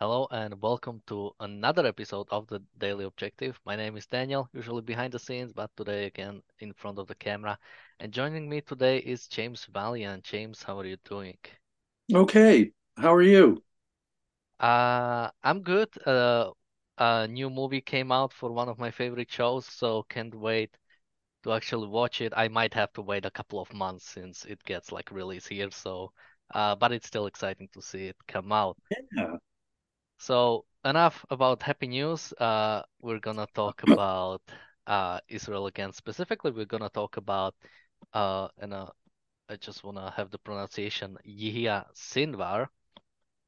Hello and welcome to another episode of the Daily Objective. My name is Daniel, usually behind the scenes, but today again in front of the camera. And joining me today is James Valliant. James, how are you doing? Okay, how are you? Uh, I'm good. Uh, a new movie came out for one of my favorite shows, so can't wait to actually watch it. I might have to wait a couple of months since it gets like released here, so uh, but it's still exciting to see it come out. Yeah. So enough about happy news. Uh, we're gonna talk about uh, Israel again. Specifically, we're gonna talk about uh, and uh, I just wanna have the pronunciation Yihya Sinwar.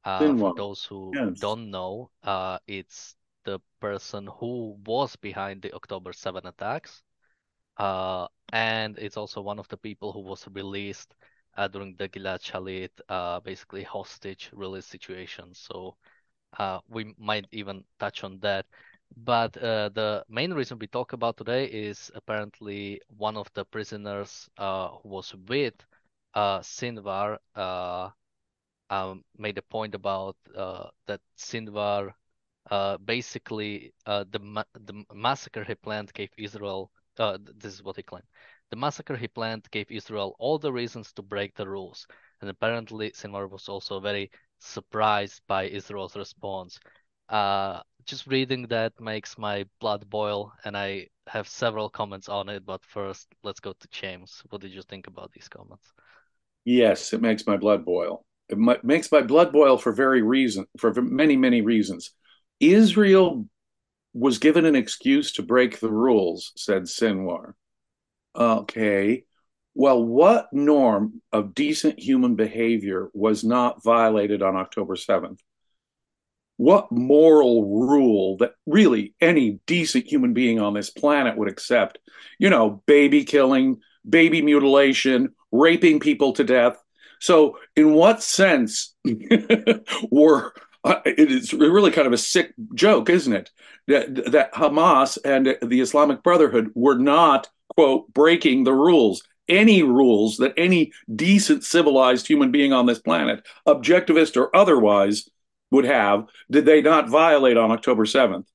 Uh, for those who yes. don't know, uh, it's the person who was behind the October 7 attacks. Uh, and it's also one of the people who was released uh, during the Gilad Shalit, uh, basically hostage release situation. So uh, we might even touch on that. But uh, the main reason we talk about today is apparently one of the prisoners uh, who was with uh, Sinwar uh, um, made a point about uh, that Sinwar uh, basically the ma the massacre he planned gave Israel. This is what he claimed. The massacre he planned gave Israel all the reasons to break the rules, and apparently Sinwar was also very surprised by Israel's response. Uh, just reading that makes my blood boil, and I have several comments on it. But first, let's go to James. What did you think about these comments? Yes, it makes my blood boil. It m- makes my blood boil for very reason, for many, many reasons. Israel was given an excuse to break the rules, said Sinwar. Okay, well, what norm of decent human behavior was not violated on October 7th? What moral rule that really any decent human being on this planet would accept? You know, baby killing, baby mutilation, raping people to death. So, in what sense were uh, it is really kind of a sick joke, isn't it? That, that Hamas and the Islamic Brotherhood were not, quote, breaking the rules, any rules that any decent, civilized human being on this planet, objectivist or otherwise, would have, did they not violate on October 7th?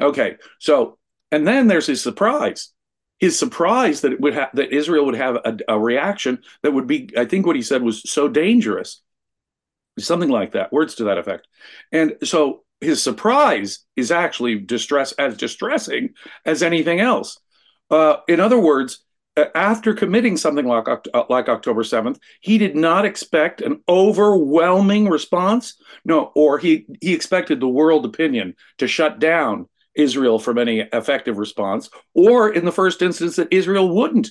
Okay, so, and then there's his surprise. His surprise that it would that Israel would have a, a reaction that would be, I think, what he said was so dangerous something like that, words to that effect. And so his surprise is actually distress as distressing as anything else. Uh, in other words, Uh, after committing something like uh, like October 7th, he did not expect an overwhelming response. No, or he he expected the world opinion to shut down Israel from any effective response, or in the first instance that Israel wouldn't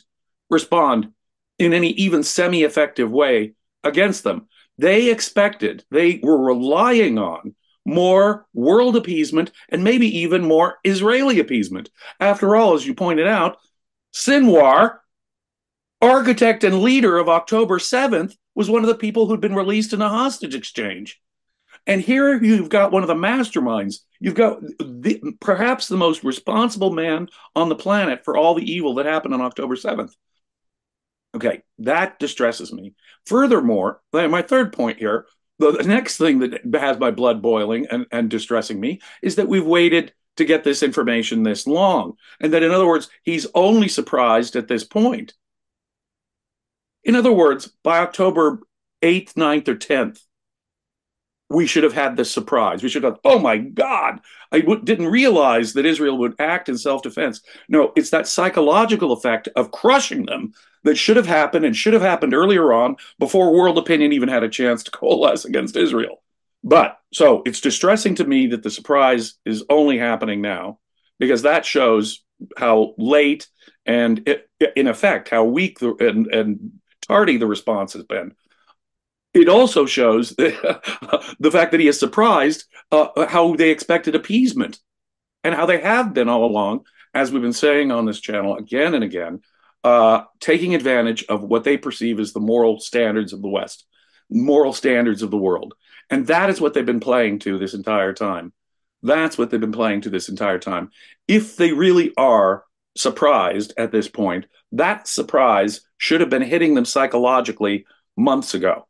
respond in any even semi-effective way against them. They expected, they were relying on more world appeasement and maybe even more Israeli appeasement. After all, as you pointed out, Sinwar, architect and leader of October 7th, was one of the people who'd been released in a hostage exchange. And here you've got one of the masterminds. You've got the, perhaps the most responsible man on the planet for all the evil that happened on October 7th. Okay, that distresses me. Furthermore, my third point here, the, next thing that has my blood boiling and, and distressing me is that we've waited to get this information this long. And that, in other words, he's only surprised at this point. In other words, by October 8th, 9th, or 10th, we should have had this surprise. We should have, oh my God, I w- didn't realize that Israel would act in self defense. No, it's that psychological effect of crushing them that should have happened and should have happened earlier on before world opinion even had a chance to coalesce against Israel. But so it's distressing to me that the surprise is only happening now because that shows how late and it, in effect how weak the, and, and tardy the response has been it also shows the fact that he is surprised uh, how they expected appeasement and how they have been all along, as we've been saying on this channel again and again, uh, taking advantage of what they perceive as the moral standards of the West, moral standards of the world. And that is what they've been playing to this entire time. That's what they've been playing to this entire time. If they really are surprised at this point, that surprise should have been hitting them psychologically months ago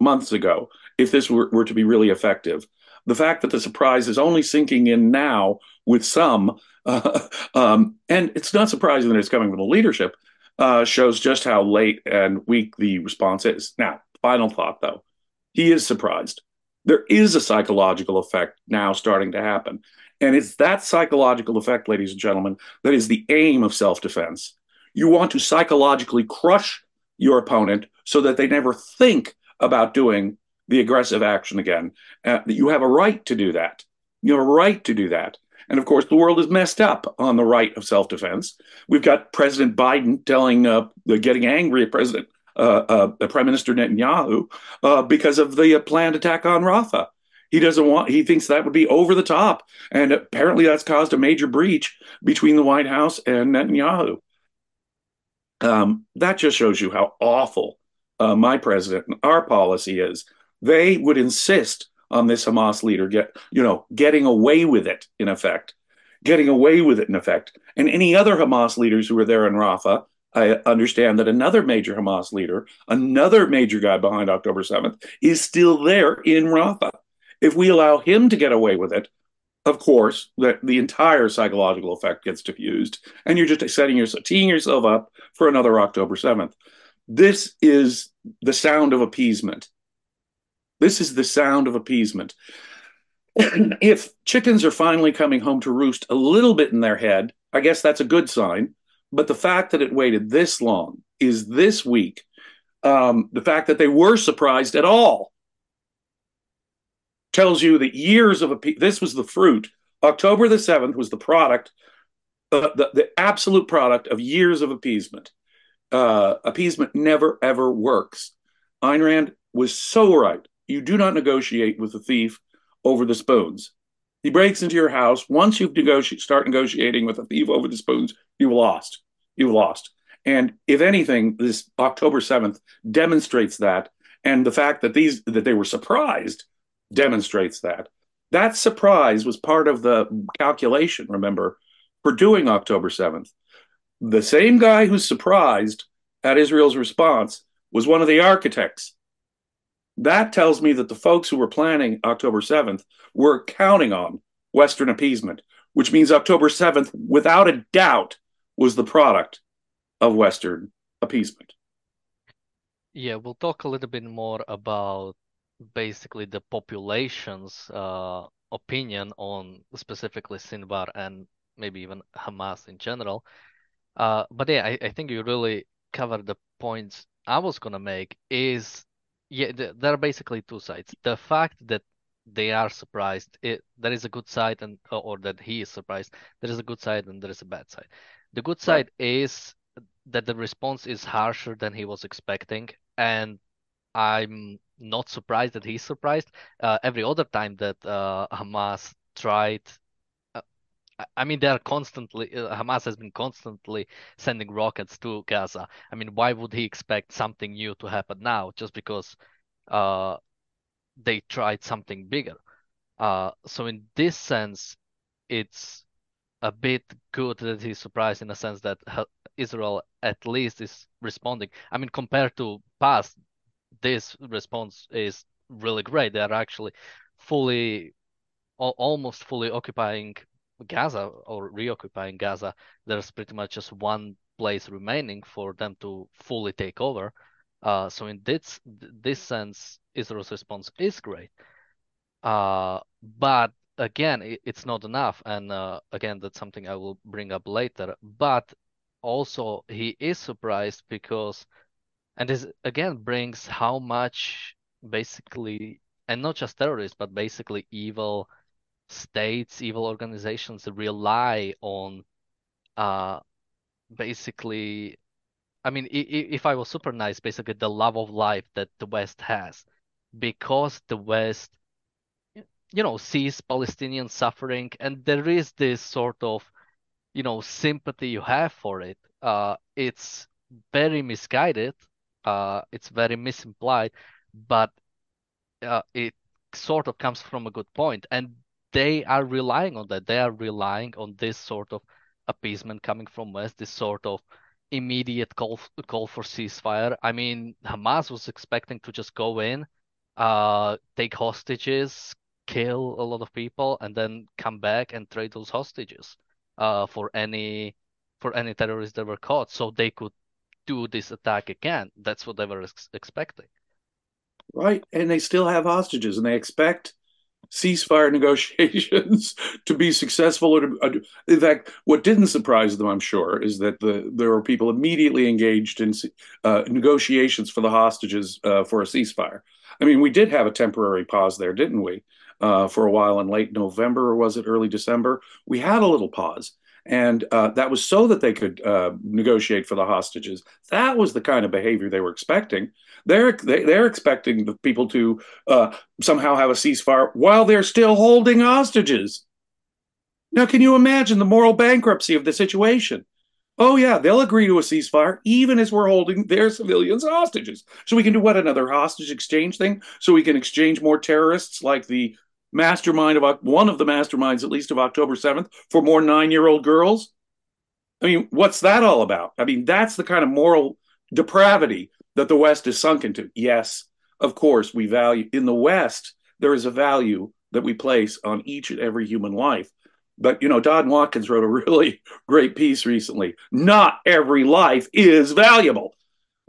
months ago if this were, were to be really effective. the fact that the surprise is only sinking in now with some, uh, um, and it's not surprising that it's coming from the leadership, uh, shows just how late and weak the response is. Now, final thought though, he is surprised. There is a psychological effect now starting to happen. And it's that psychological effect, ladies and gentlemen, that is the aim of self defense. You want to psychologically crush your opponent so that they never think about doing the aggressive action again. Uh, you have a right to do that. You have a right to do that. And of course, the world is messed up on the right of self defense. We've got President Biden telling, uh, getting angry at President Prime Minister Netanyahu uh, because of the uh, planned attack on Rafah. He doesn't want. He thinks that would be over the top, and apparently that's caused a major breach between the White House and Netanyahu. Um, that just shows you how awful uh, my president and our policy is. They would insist on this Hamas leader get, you know, getting away with it in effect, getting away with it in effect. And any other Hamas leaders who were there in Rafah, I understand that another major Hamas leader, another major guy behind October 7th, is still there in Rafah. If we allow him to get away with it, of course, the, the entire psychological effect gets diffused, and you're just setting yourself, teeing yourself up for another October 7th. This is the sound of appeasement. This is the sound of appeasement. if chickens are finally coming home to roost a little bit in their head, I guess that's a good sign. But the fact that it waited this long is this week. Um, the fact that they were surprised at all tells you that years of appe- this was the fruit. October the 7th was the product, uh, the, the absolute product of years of appeasement. Uh, appeasement never, ever works. Ayn Rand was so right. You do not negotiate with the thief over the spoons. He breaks into your house. Once you negotiate, start negotiating with a thief over the spoons, you've lost. You've lost. And if anything, this October 7th demonstrates that. And the fact that these that they were surprised demonstrates that. That surprise was part of the calculation, remember, for doing October 7th. The same guy who's surprised at Israel's response was one of the architects. That tells me that the folks who were planning October 7th were counting on Western appeasement, which means October 7th, without a doubt, was the product of Western appeasement. Yeah, we'll talk a little bit more about basically the population's uh, opinion on specifically Sinwar and maybe even Hamas in general. Uh, but yeah, I, I think you really covered the points I was gonna make. Is yeah, th there are basically two sides. The fact that they are surprised, it, there is a good side, and or that he is surprised. There is a good side and there is a bad side. The good side right. is that the response is harsher than he was expecting, and I'm not surprised that he's surprised. Uh, every other time that uh, Hamas tried, I mean, they are constantly, uh, Hamas has been constantly sending rockets to Gaza. I mean, why would he expect something new to happen now just because uh, they tried something bigger? Uh, so, in this sense, it's a bit good that he's surprised in the sense that Israel at least is responding. I mean, compared to past this response is really great. They are actually fully, almost fully occupying Gaza or reoccupying Gaza. There's pretty much just one place remaining for them to fully take over. Uh, so in this this sense, Israel's response is great. Uh, but again, it, it's not enough. And uh, again, that's something I will bring up later. But also, he is surprised because and this again brings how much basically and not just terrorists but basically evil states evil organizations rely on uh basically i mean if i was super nice basically the love of life that the west has because the west you know sees palestinian suffering and there is this sort of you know sympathy you have for it uh it's very misguided uh, it's very misimplied, but uh, it sort of comes from a good point, and they are relying on that. They are relying on this sort of appeasement coming from West, this sort of immediate call call for ceasefire. I mean, Hamas was expecting to just go in, uh, take hostages, kill a lot of people and then come back and trade those hostages uh, for any for any terrorists that were caught, so they could do this attack again. That's what they were ex- expecting. Right, and they still have hostages, and they expect ceasefire negotiations to be successful. Or to, in fact, what didn't surprise them, I'm sure, is that the, there were people immediately engaged in uh, negotiations for the hostages uh, for a ceasefire. I mean, we did have a temporary pause there, didn't we? Uh, for a while in late November, or was it early December? We had a little pause. And uh, that was so that they could uh, negotiate for the hostages. That was the kind of behavior they were expecting. They're they, are they are expecting the people to uh, somehow have a ceasefire while they're still holding hostages. Now, can you imagine the moral bankruptcy of the situation? Oh yeah, they'll agree to a ceasefire even as we're holding their civilians hostages. So we can do what another hostage exchange thing. So we can exchange more terrorists like the mastermind of one of the masterminds, at least of October 7th, for more nine year old girls? I mean, what's that all about? I mean, that's the kind of moral depravity that the West is sunk into. Yes, of course, we value in the West, there is a value that we place on each and every human life. But, you know, Don Watkins wrote a really great piece recently. Not every life is valuable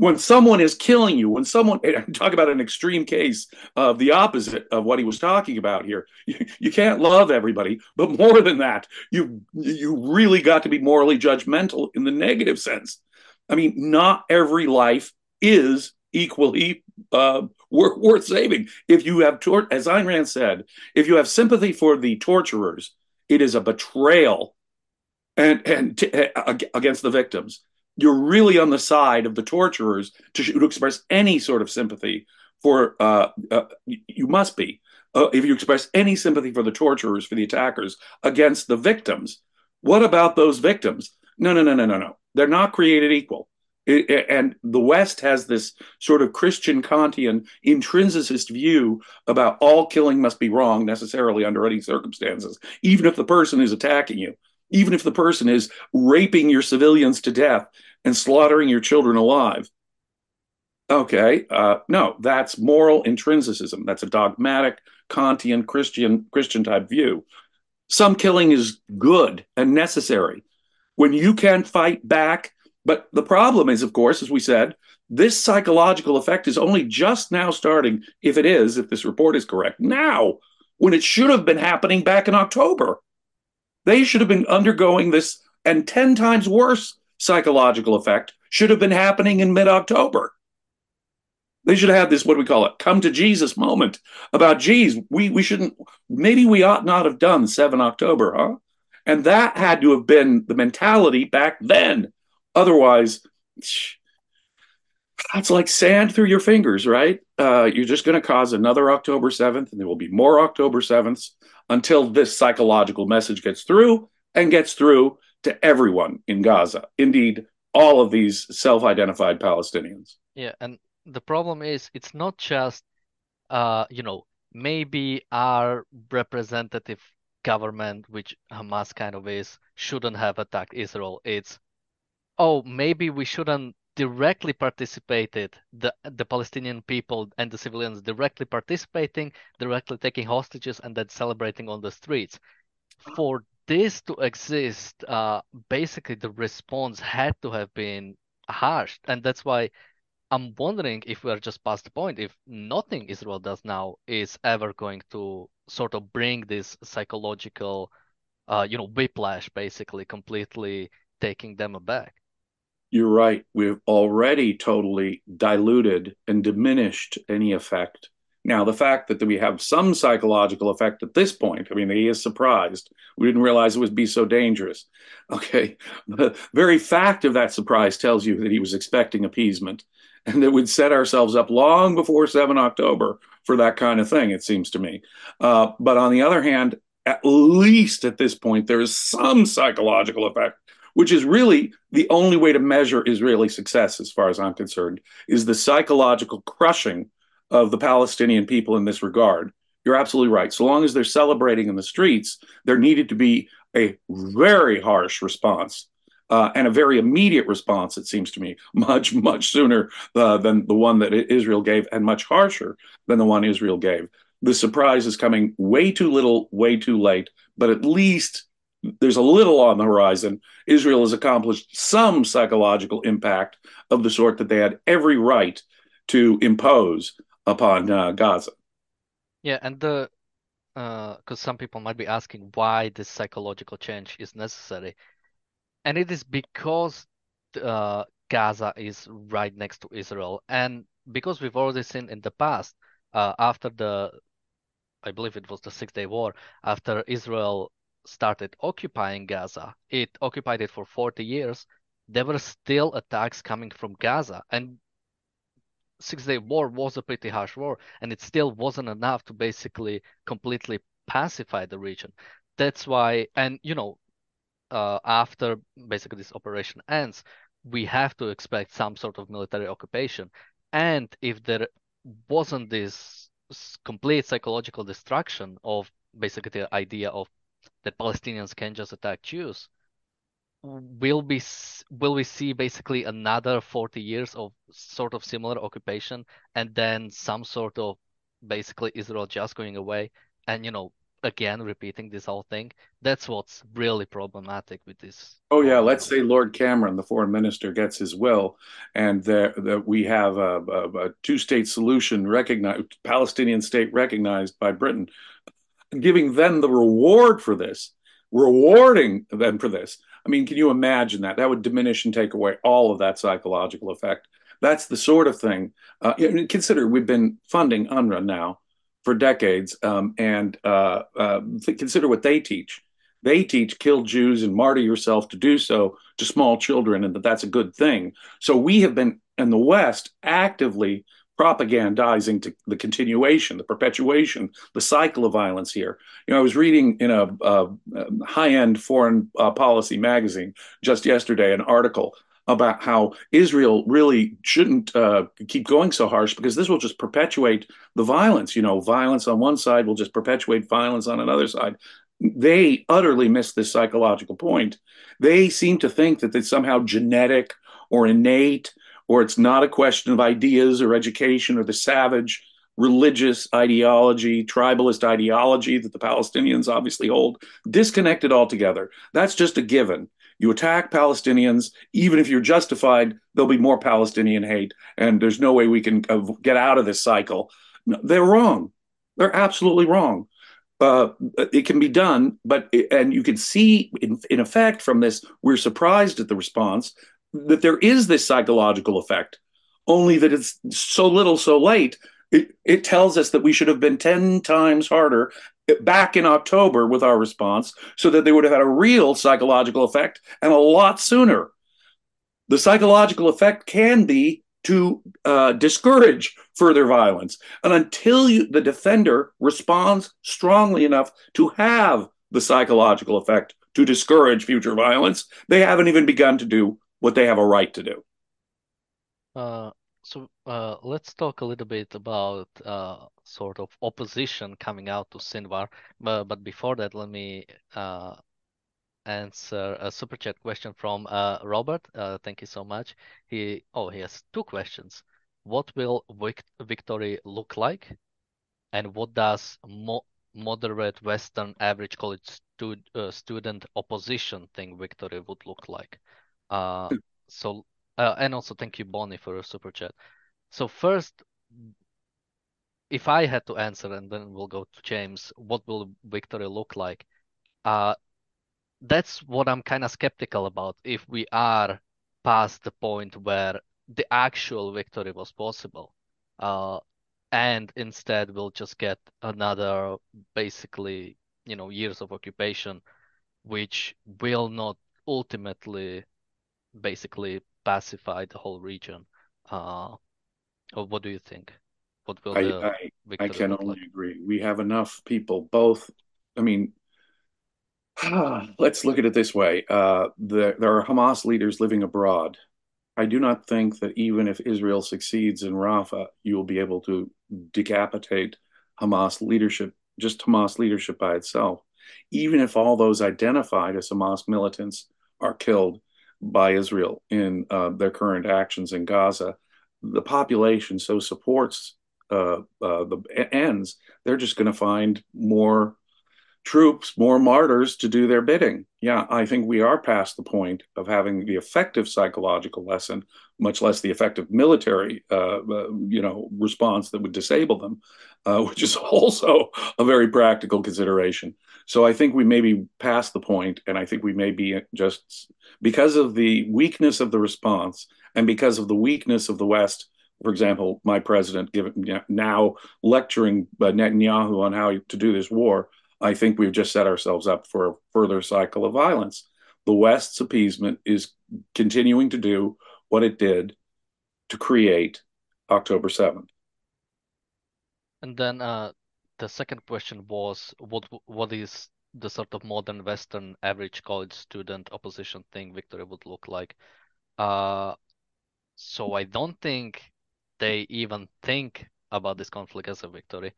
when someone is killing you, when someone talk about an extreme case of the opposite of what he was talking about here, you, you, can't love everybody, but more than that, you you really got to be morally judgmental in the negative sense. I mean, not every life is equally uh, worth, worth saving. If you have, tor- as Ayn Rand said, if you have sympathy for the torturers, it is a betrayal and and t- against the victims you're really on the side of the torturers to, to express any sort of sympathy for uh, uh, you must be. Uh, if you express any sympathy for the torturers for the attackers against the victims what about those victims? No no no no no no. They're not created equal. It, it, and the west has this sort of christian kantian intrinsicist view about all killing must be wrong necessarily under any circumstances even if the person is attacking you even if the person is raping your civilians to death and slaughtering your children alive. Okay, uh, no, that's moral intrinsicism. That's a dogmatic Kantian Christian Christian type view. Some killing is good and necessary when you can fight back. But the problem is, of course, as we said, this psychological effect is only just now starting, if it is, if this report is correct, now, when it should have been happening back in October. They should have been undergoing this and 10 times worse psychological effect should have been happening in mid October. They should have had this, what we call it, come to Jesus moment about, geez, we, we shouldn't, maybe we ought not have done 7 October, huh? And that had to have been the mentality back then. Otherwise, that's like sand through your fingers, right? Uh, you're just going to cause another October 7th, and there will be more October 7ths until this psychological message gets through and gets through to everyone in Gaza. Indeed, all of these self identified Palestinians. Yeah. And the problem is, it's not just, uh, you know, maybe our representative government, which Hamas kind of is, shouldn't have attacked Israel. It's, oh, maybe we shouldn't directly participated the the Palestinian people and the civilians directly participating, directly taking hostages, and then celebrating on the streets. For this to exist, uh, basically the response had to have been harsh, and that's why I'm wondering if we are just past the point. If nothing Israel does now is ever going to sort of bring this psychological, uh, you know, whiplash, basically completely taking them aback you're right. We've already totally diluted and diminished any effect. Now, the fact that we have some psychological effect at this point, I mean, he is surprised. We didn't realize it would be so dangerous. Okay. The very fact of that surprise tells you that he was expecting appeasement and that we'd set ourselves up long before 7 October for that kind of thing, it seems to me. Uh, but on the other hand, at least at this point, there is some psychological effect which is really the only way to measure Israeli success, as far as I'm concerned, is the psychological crushing of the Palestinian people in this regard. You're absolutely right. So long as they're celebrating in the streets, there needed to be a very harsh response uh, and a very immediate response, it seems to me, much, much sooner uh, than the one that Israel gave and much harsher than the one Israel gave. the surprise is coming way too little, way too late, but at least there's a little on the horizon. Israel has accomplished some psychological impact of the sort that they had every right to impose upon uh, Gaza. Yeah, and the because uh, some people might be asking why this psychological change is necessary, and it is because uh, Gaza is right next to Israel, and because we've already seen in the past uh, after the I believe it was the Six Day War, after Israel started occupying Gaza, it occupied it for 40 years. There were still attacks coming from Gaza, and Six Day War was a pretty harsh war, and it still wasn't enough to basically completely pacify the region. That's why, and you know, uh, after basically this operation ends, we have to expect some sort of military occupation. And if there wasn't this complete psychological destruction of basically the idea of that Palestinians can just attack Jews, will we will we see basically another 40 years of sort of similar occupation and then some sort of basically Israel just going away and you know again repeating this whole thing? That's what's really problematic with this oh yeah let's say lord cameron the foreign minister gets his will and that we have a, a, a two-state solution recognized palestinian state recognized by britain giving them the reward for this rewarding them for this I mean, can you imagine that? That would diminish and take away all of that psychological effect. That's the sort of thing. Uh, consider we've been funding UNRWA now for decades, um, and uh, uh, consider what they teach. They teach kill Jews and martyr yourself to do so to small children, and that that's a good thing. So we have been in the West actively propagandizing to the continuation, the perpetuation, the cycle of violence here. You know, I was reading in a, a, high-end foreign uh, policy magazine just yesterday an article about how Israel really shouldn't uh, keep going so harsh because this will just perpetuate the violence. You know, violence on one side will just perpetuate violence on another side. They utterly miss this psychological point. They seem to think that it's somehow genetic or innate or it's not a question of ideas or education or the savage religious ideology, tribalist ideology that the Palestinians obviously hold, disconnected altogether. That's just a given. You attack Palestinians, even if you're justified, there'll be more Palestinian hate, and there's no way we can get out of this cycle. No, they're wrong. They're absolutely wrong. Uh, it can be done, but and you can see in, in effect from this, we're surprised at the response that there is this psychological effect, only that it's so little so late. It, it tells us that we should have been 10 times harder back in October with our response so that they would have had a real psychological effect and a lot sooner. The psychological effect can be to uh, discourage further violence. And until you, the defender responds strongly enough to have the psychological effect to discourage future violence, they haven't even begun to do what they have a right to do. Uh, so uh, let's talk a little bit about uh, sort of opposition coming out to Sinwar. But, but before that, let me uh, answer a super chat question from uh, Robert. Uh, thank you so much. He oh he has two questions. What will vic- victory look like, and what does mo- moderate Western average college stu- uh, student opposition think victory would look like? Uh, so uh, and also thank you, Bonnie, for a super chat. So first, if I had to answer, and then we'll go to James, what will victory look like? Uh, that's what I'm kind of skeptical about. If we are past the point where the actual victory was possible, uh, and instead we'll just get another basically, you know, years of occupation, which will not ultimately basically pacify the whole region. Uh, what do you think? What will I, I, I can only like? agree. We have enough people, both. I mean, let's look at it this way: uh, the, there are Hamas leaders living abroad. I do not think that even if Israel succeeds in Rafah, you will be able to decapitate Hamas leadership, just Hamas leadership by itself. Even if all those identified as Hamas militants are killed, by Israel in uh, their current actions in Gaza. The population so supports uh, uh, the ends, they're just going to find more troops, more martyrs to do their bidding. Yeah, I think we are past the point of having the effective psychological lesson, much less the effective military, uh, uh, you know, response that would disable them, uh, which is also a very practical consideration. So I think we may be past the point, and I think we may be just because of the weakness of the response and because of the weakness of the West. For example, my president Biden now lecturing Netanyahu on how to do this war I think we've just set ourselves up for a further cycle of violence. The West's appeasement is continuing to do what it did to create October 7th. And then uh, the second question was what what is the sort of modern Western average college student opposition thing victory would look like? Uh, so I don't think they even think about this conflict as a victory.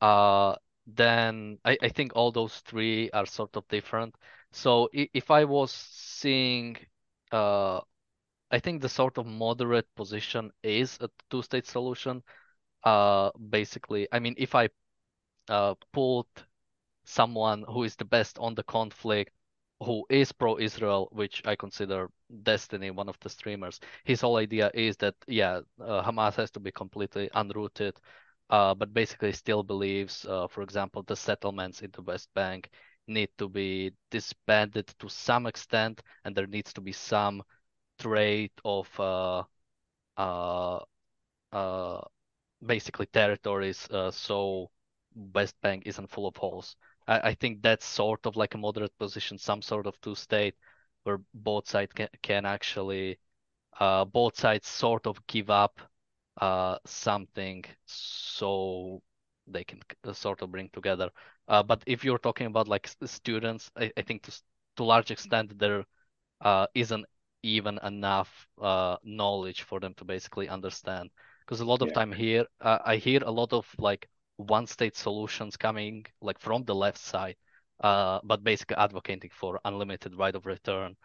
Uh, then I, I think all those three are sort of different. So if I was seeing, uh, I think the sort of moderate position is a two-state solution. Uh, basically, I mean, if I uh, put someone who is the best on the conflict, who is pro-Israel, which I consider Destiny, one of the streamers, his whole idea is that yeah, uh, Hamas has to be completely unrooted uh, but basically still believes, uh, for example, the settlements in the West Bank need to be disbanded to some extent, and there needs to be some trade of uh, uh, uh, basically territories, uh, so West Bank isn't full of holes. I, I think that's sort of like a moderate position, some sort of two-state where both sides can, can actually, both sides sort of give up uh, something so they can sort of bring together. Uh, but if you're talking about like students, I, I think to to large extent there uh, isn't even enough uh, knowledge for them to basically understand. Because a lot of yeah. time here, uh, I hear a lot of like one state solutions coming like from the left side, uh, but basically advocating for unlimited right of return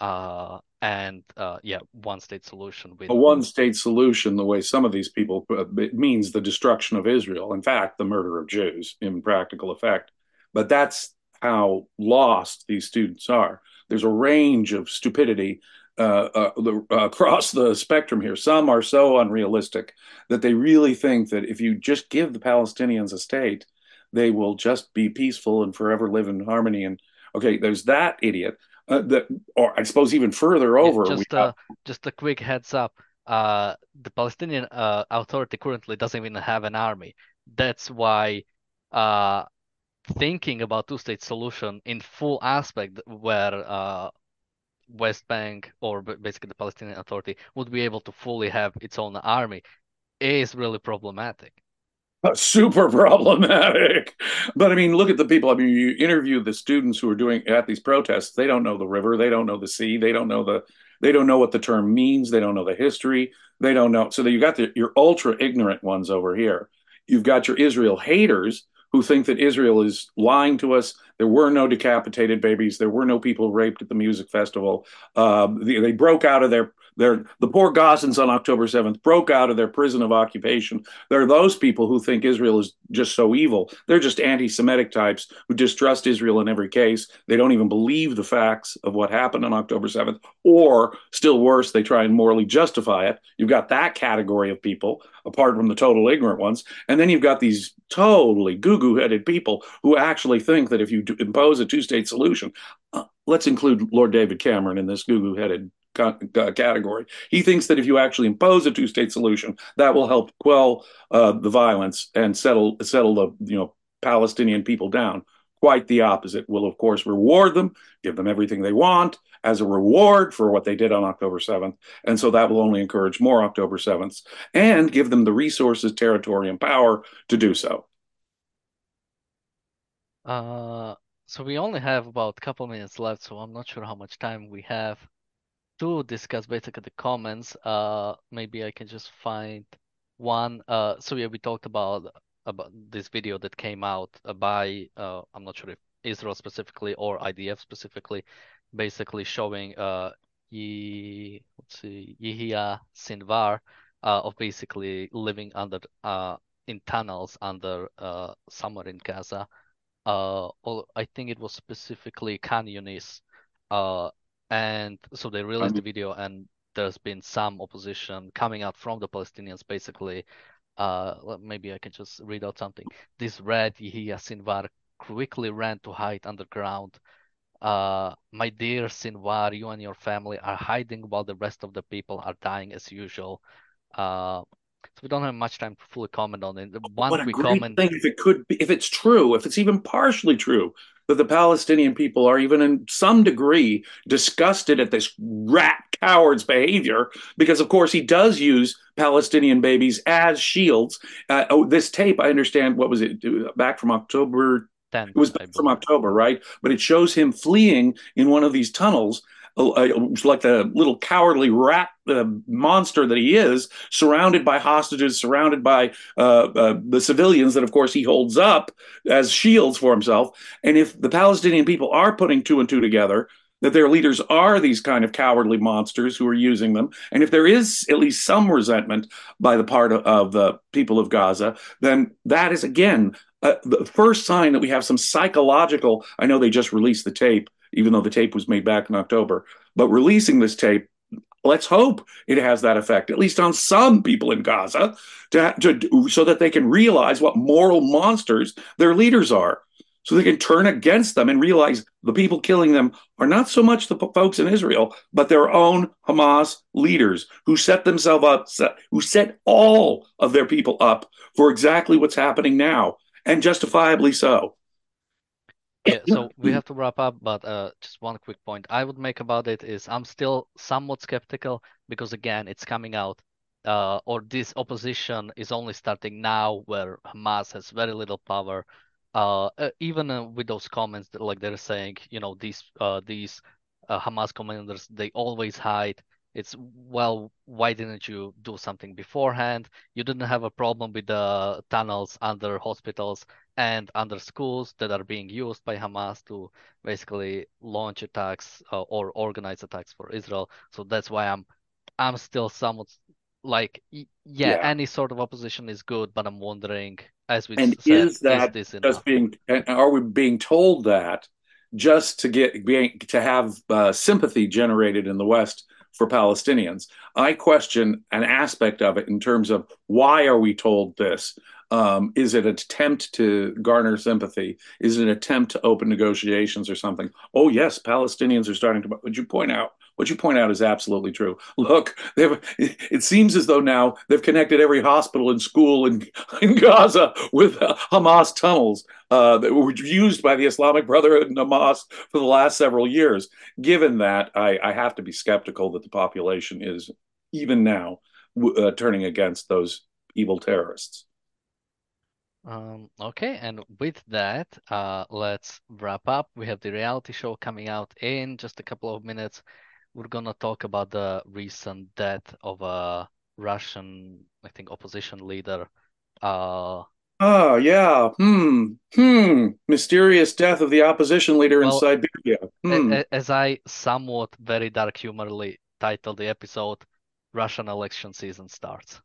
uh, and uh, yeah, one state solution. With... A one state solution, the way some of these people uh, it means the destruction of Israel. In fact, the murder of Jews in practical effect. But that's how lost these students are. There's a range of stupidity uh, uh, uh, across the spectrum here. Some are so unrealistic that they really think that if you just give the Palestinians a state, they will just be peaceful and forever live in harmony. And okay, there's that idiot uh, that, or I suppose even further over. Yeah, just, uh, just a quick heads up. Uh, the Palestinian uh, Authority currently doesn't even have an army. That's why uh, thinking about two-state solution in full aspect, where uh, West Bank or basically the Palestinian Authority would be able to fully have its own army, is really problematic super problematic. But I mean, look at the people. I mean, you interview the students who are doing at these protests. They don't know the river. They don't know the sea. They don't know the. They don't know what the term means. They don't know the history. They don't know. So you got the, your ultra ignorant ones over here. You've got your Israel haters who think that Israel is lying to us. There were no decapitated babies. There were no people raped at the music festival. Uh, they, they broke out of their they're, the poor Gazans on October 7th broke out of their prison of occupation. There are those people who think Israel is just so evil. They're just anti Semitic types who distrust Israel in every case. They don't even believe the facts of what happened on October 7th, or still worse, they try and morally justify it. You've got that category of people, apart from the total ignorant ones. And then you've got these totally goo goo headed people who actually think that if you impose a two state solution, uh, let's include Lord David Cameron in this goo goo headed category. He thinks that if you actually impose a two-state solution, that will help quell uh, the violence and settle settle the you know Palestinian people down. Quite the opposite. Will of course reward them, give them everything they want as a reward for what they did on October 7th, and so that will only encourage more October 7th and give them the resources, territory, and power to do so. Uh, so we only have about a couple minutes left, so I'm not sure how much time we have to discuss basically the comments. Uh, maybe I can just find one. Uh, so yeah, we talked about about this video that came out by uh, I'm not sure if Israel specifically or IDF specifically, basically showing uh, Ye, let's see, Sinwar uh, of basically living under uh, in tunnels under uh, somewhere in Gaza. Uh, or I think it was specifically Khan Yunis. Uh, and so they released the video, and there's been some opposition coming out from the Palestinians, basically. Uh, maybe I can just read out something. This red Yehia Sinwar quickly ran to hide underground. Uh, my dear Sinwar, you and your family are hiding while the rest of the people are dying as usual. Uh, so we don't have much time to fully comment on it. One what a great comment. thing if it could be, if it's true, if it's even partially true that the Palestinian people are even in some degree disgusted at this rat coward's behavior, because of course he does use Palestinian babies as shields. Uh, oh, this tape, I understand, what was it back from October 10th, It was I from. October, right? But it shows him fleeing in one of these tunnels, like the little cowardly rat uh, monster that he is, surrounded by hostages, surrounded by uh, uh, the civilians that, of course, he holds up as shields for himself. And if the Palestinian people are putting two and two together, that their leaders are these kind of cowardly monsters who are using them, and if there is at least some resentment by the part of, of the people of Gaza, then that is again uh, the first sign that we have some psychological. I know they just released the tape, even though the tape was made back in October, but releasing this tape, let's hope it has that effect, at least on some people in Gaza, to, to so that they can realize what moral monsters their leaders are. So they can turn against them and realize the people killing them are not so much the folks in Israel, but their own Hamas leaders who set themselves up, who set all of their people up for exactly what's happening now and justifiably so. Yeah, so we have to wrap up, but uh, just one quick point I would make about it is I'm still somewhat skeptical because again, it's coming out, uh, or this opposition is only starting now, where Hamas has very little power. Uh, uh, even uh, with those comments, that, like they're saying, you know, these uh, these uh, Hamas commanders, they always hide. It's well, why didn't you do something beforehand? You didn't have a problem with the tunnels under hospitals and under schools that are being used by Hamas to basically launch attacks uh, or organize attacks for Israel. So that's why I'm I'm still somewhat like yeah, Yeah. any sort of opposition is good, but I'm wondering, as we And said, is that this just being, and are we being told that just to get, being, to have uh, sympathy generated in the West for Palestinians? I question an aspect of it in terms of why are we told this? Um, is it an attempt to garner sympathy? Is it an attempt to open negotiations or something? Oh, yes, Palestinians are starting to. Would you point out? What you point out is absolutely true. Look, it seems as though now they've connected every hospital and school in, in Gaza with uh, Hamas tunnels uh, that were used by the Islamic Brotherhood and Hamas for the last several years. Given that, I, I have to be skeptical that the population is even now uh, turning against those evil terrorists. Um, okay, and with that, uh, let's wrap up. We have the reality show coming out in just a couple of minutes. We're gonna talk about the recent death of a Russian, I think, opposition leader. Uh, Oh, yeah. Hmm. Hmm. Mysterious death of the opposition leader in Siberia. Hmm. as I somewhat very dark humorly titled the episode, Russian election season starts.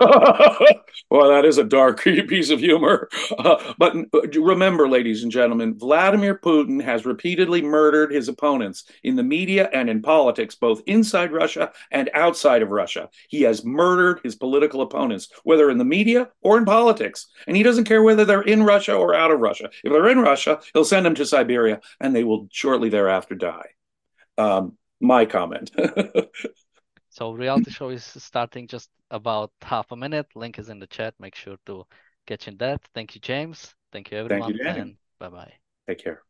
well, that is a dark piece of humor. Uh, but remember, ladies and gentlemen, Vladimir Putin has repeatedly murdered his opponents in the media and in politics, both inside Russia and outside of Russia. He has murdered his political opponents, whether in the media or in politics. And he doesn't care whether they're in Russia or out of Russia. If they're in Russia, he'll send them to Siberia and they will shortly thereafter die. Um, my comment. So reality show is starting just about half a minute. Link is in the chat. Make sure to catch in that. Thank you, James. Thank you, everyone. Thank you. And bye bye. Take care.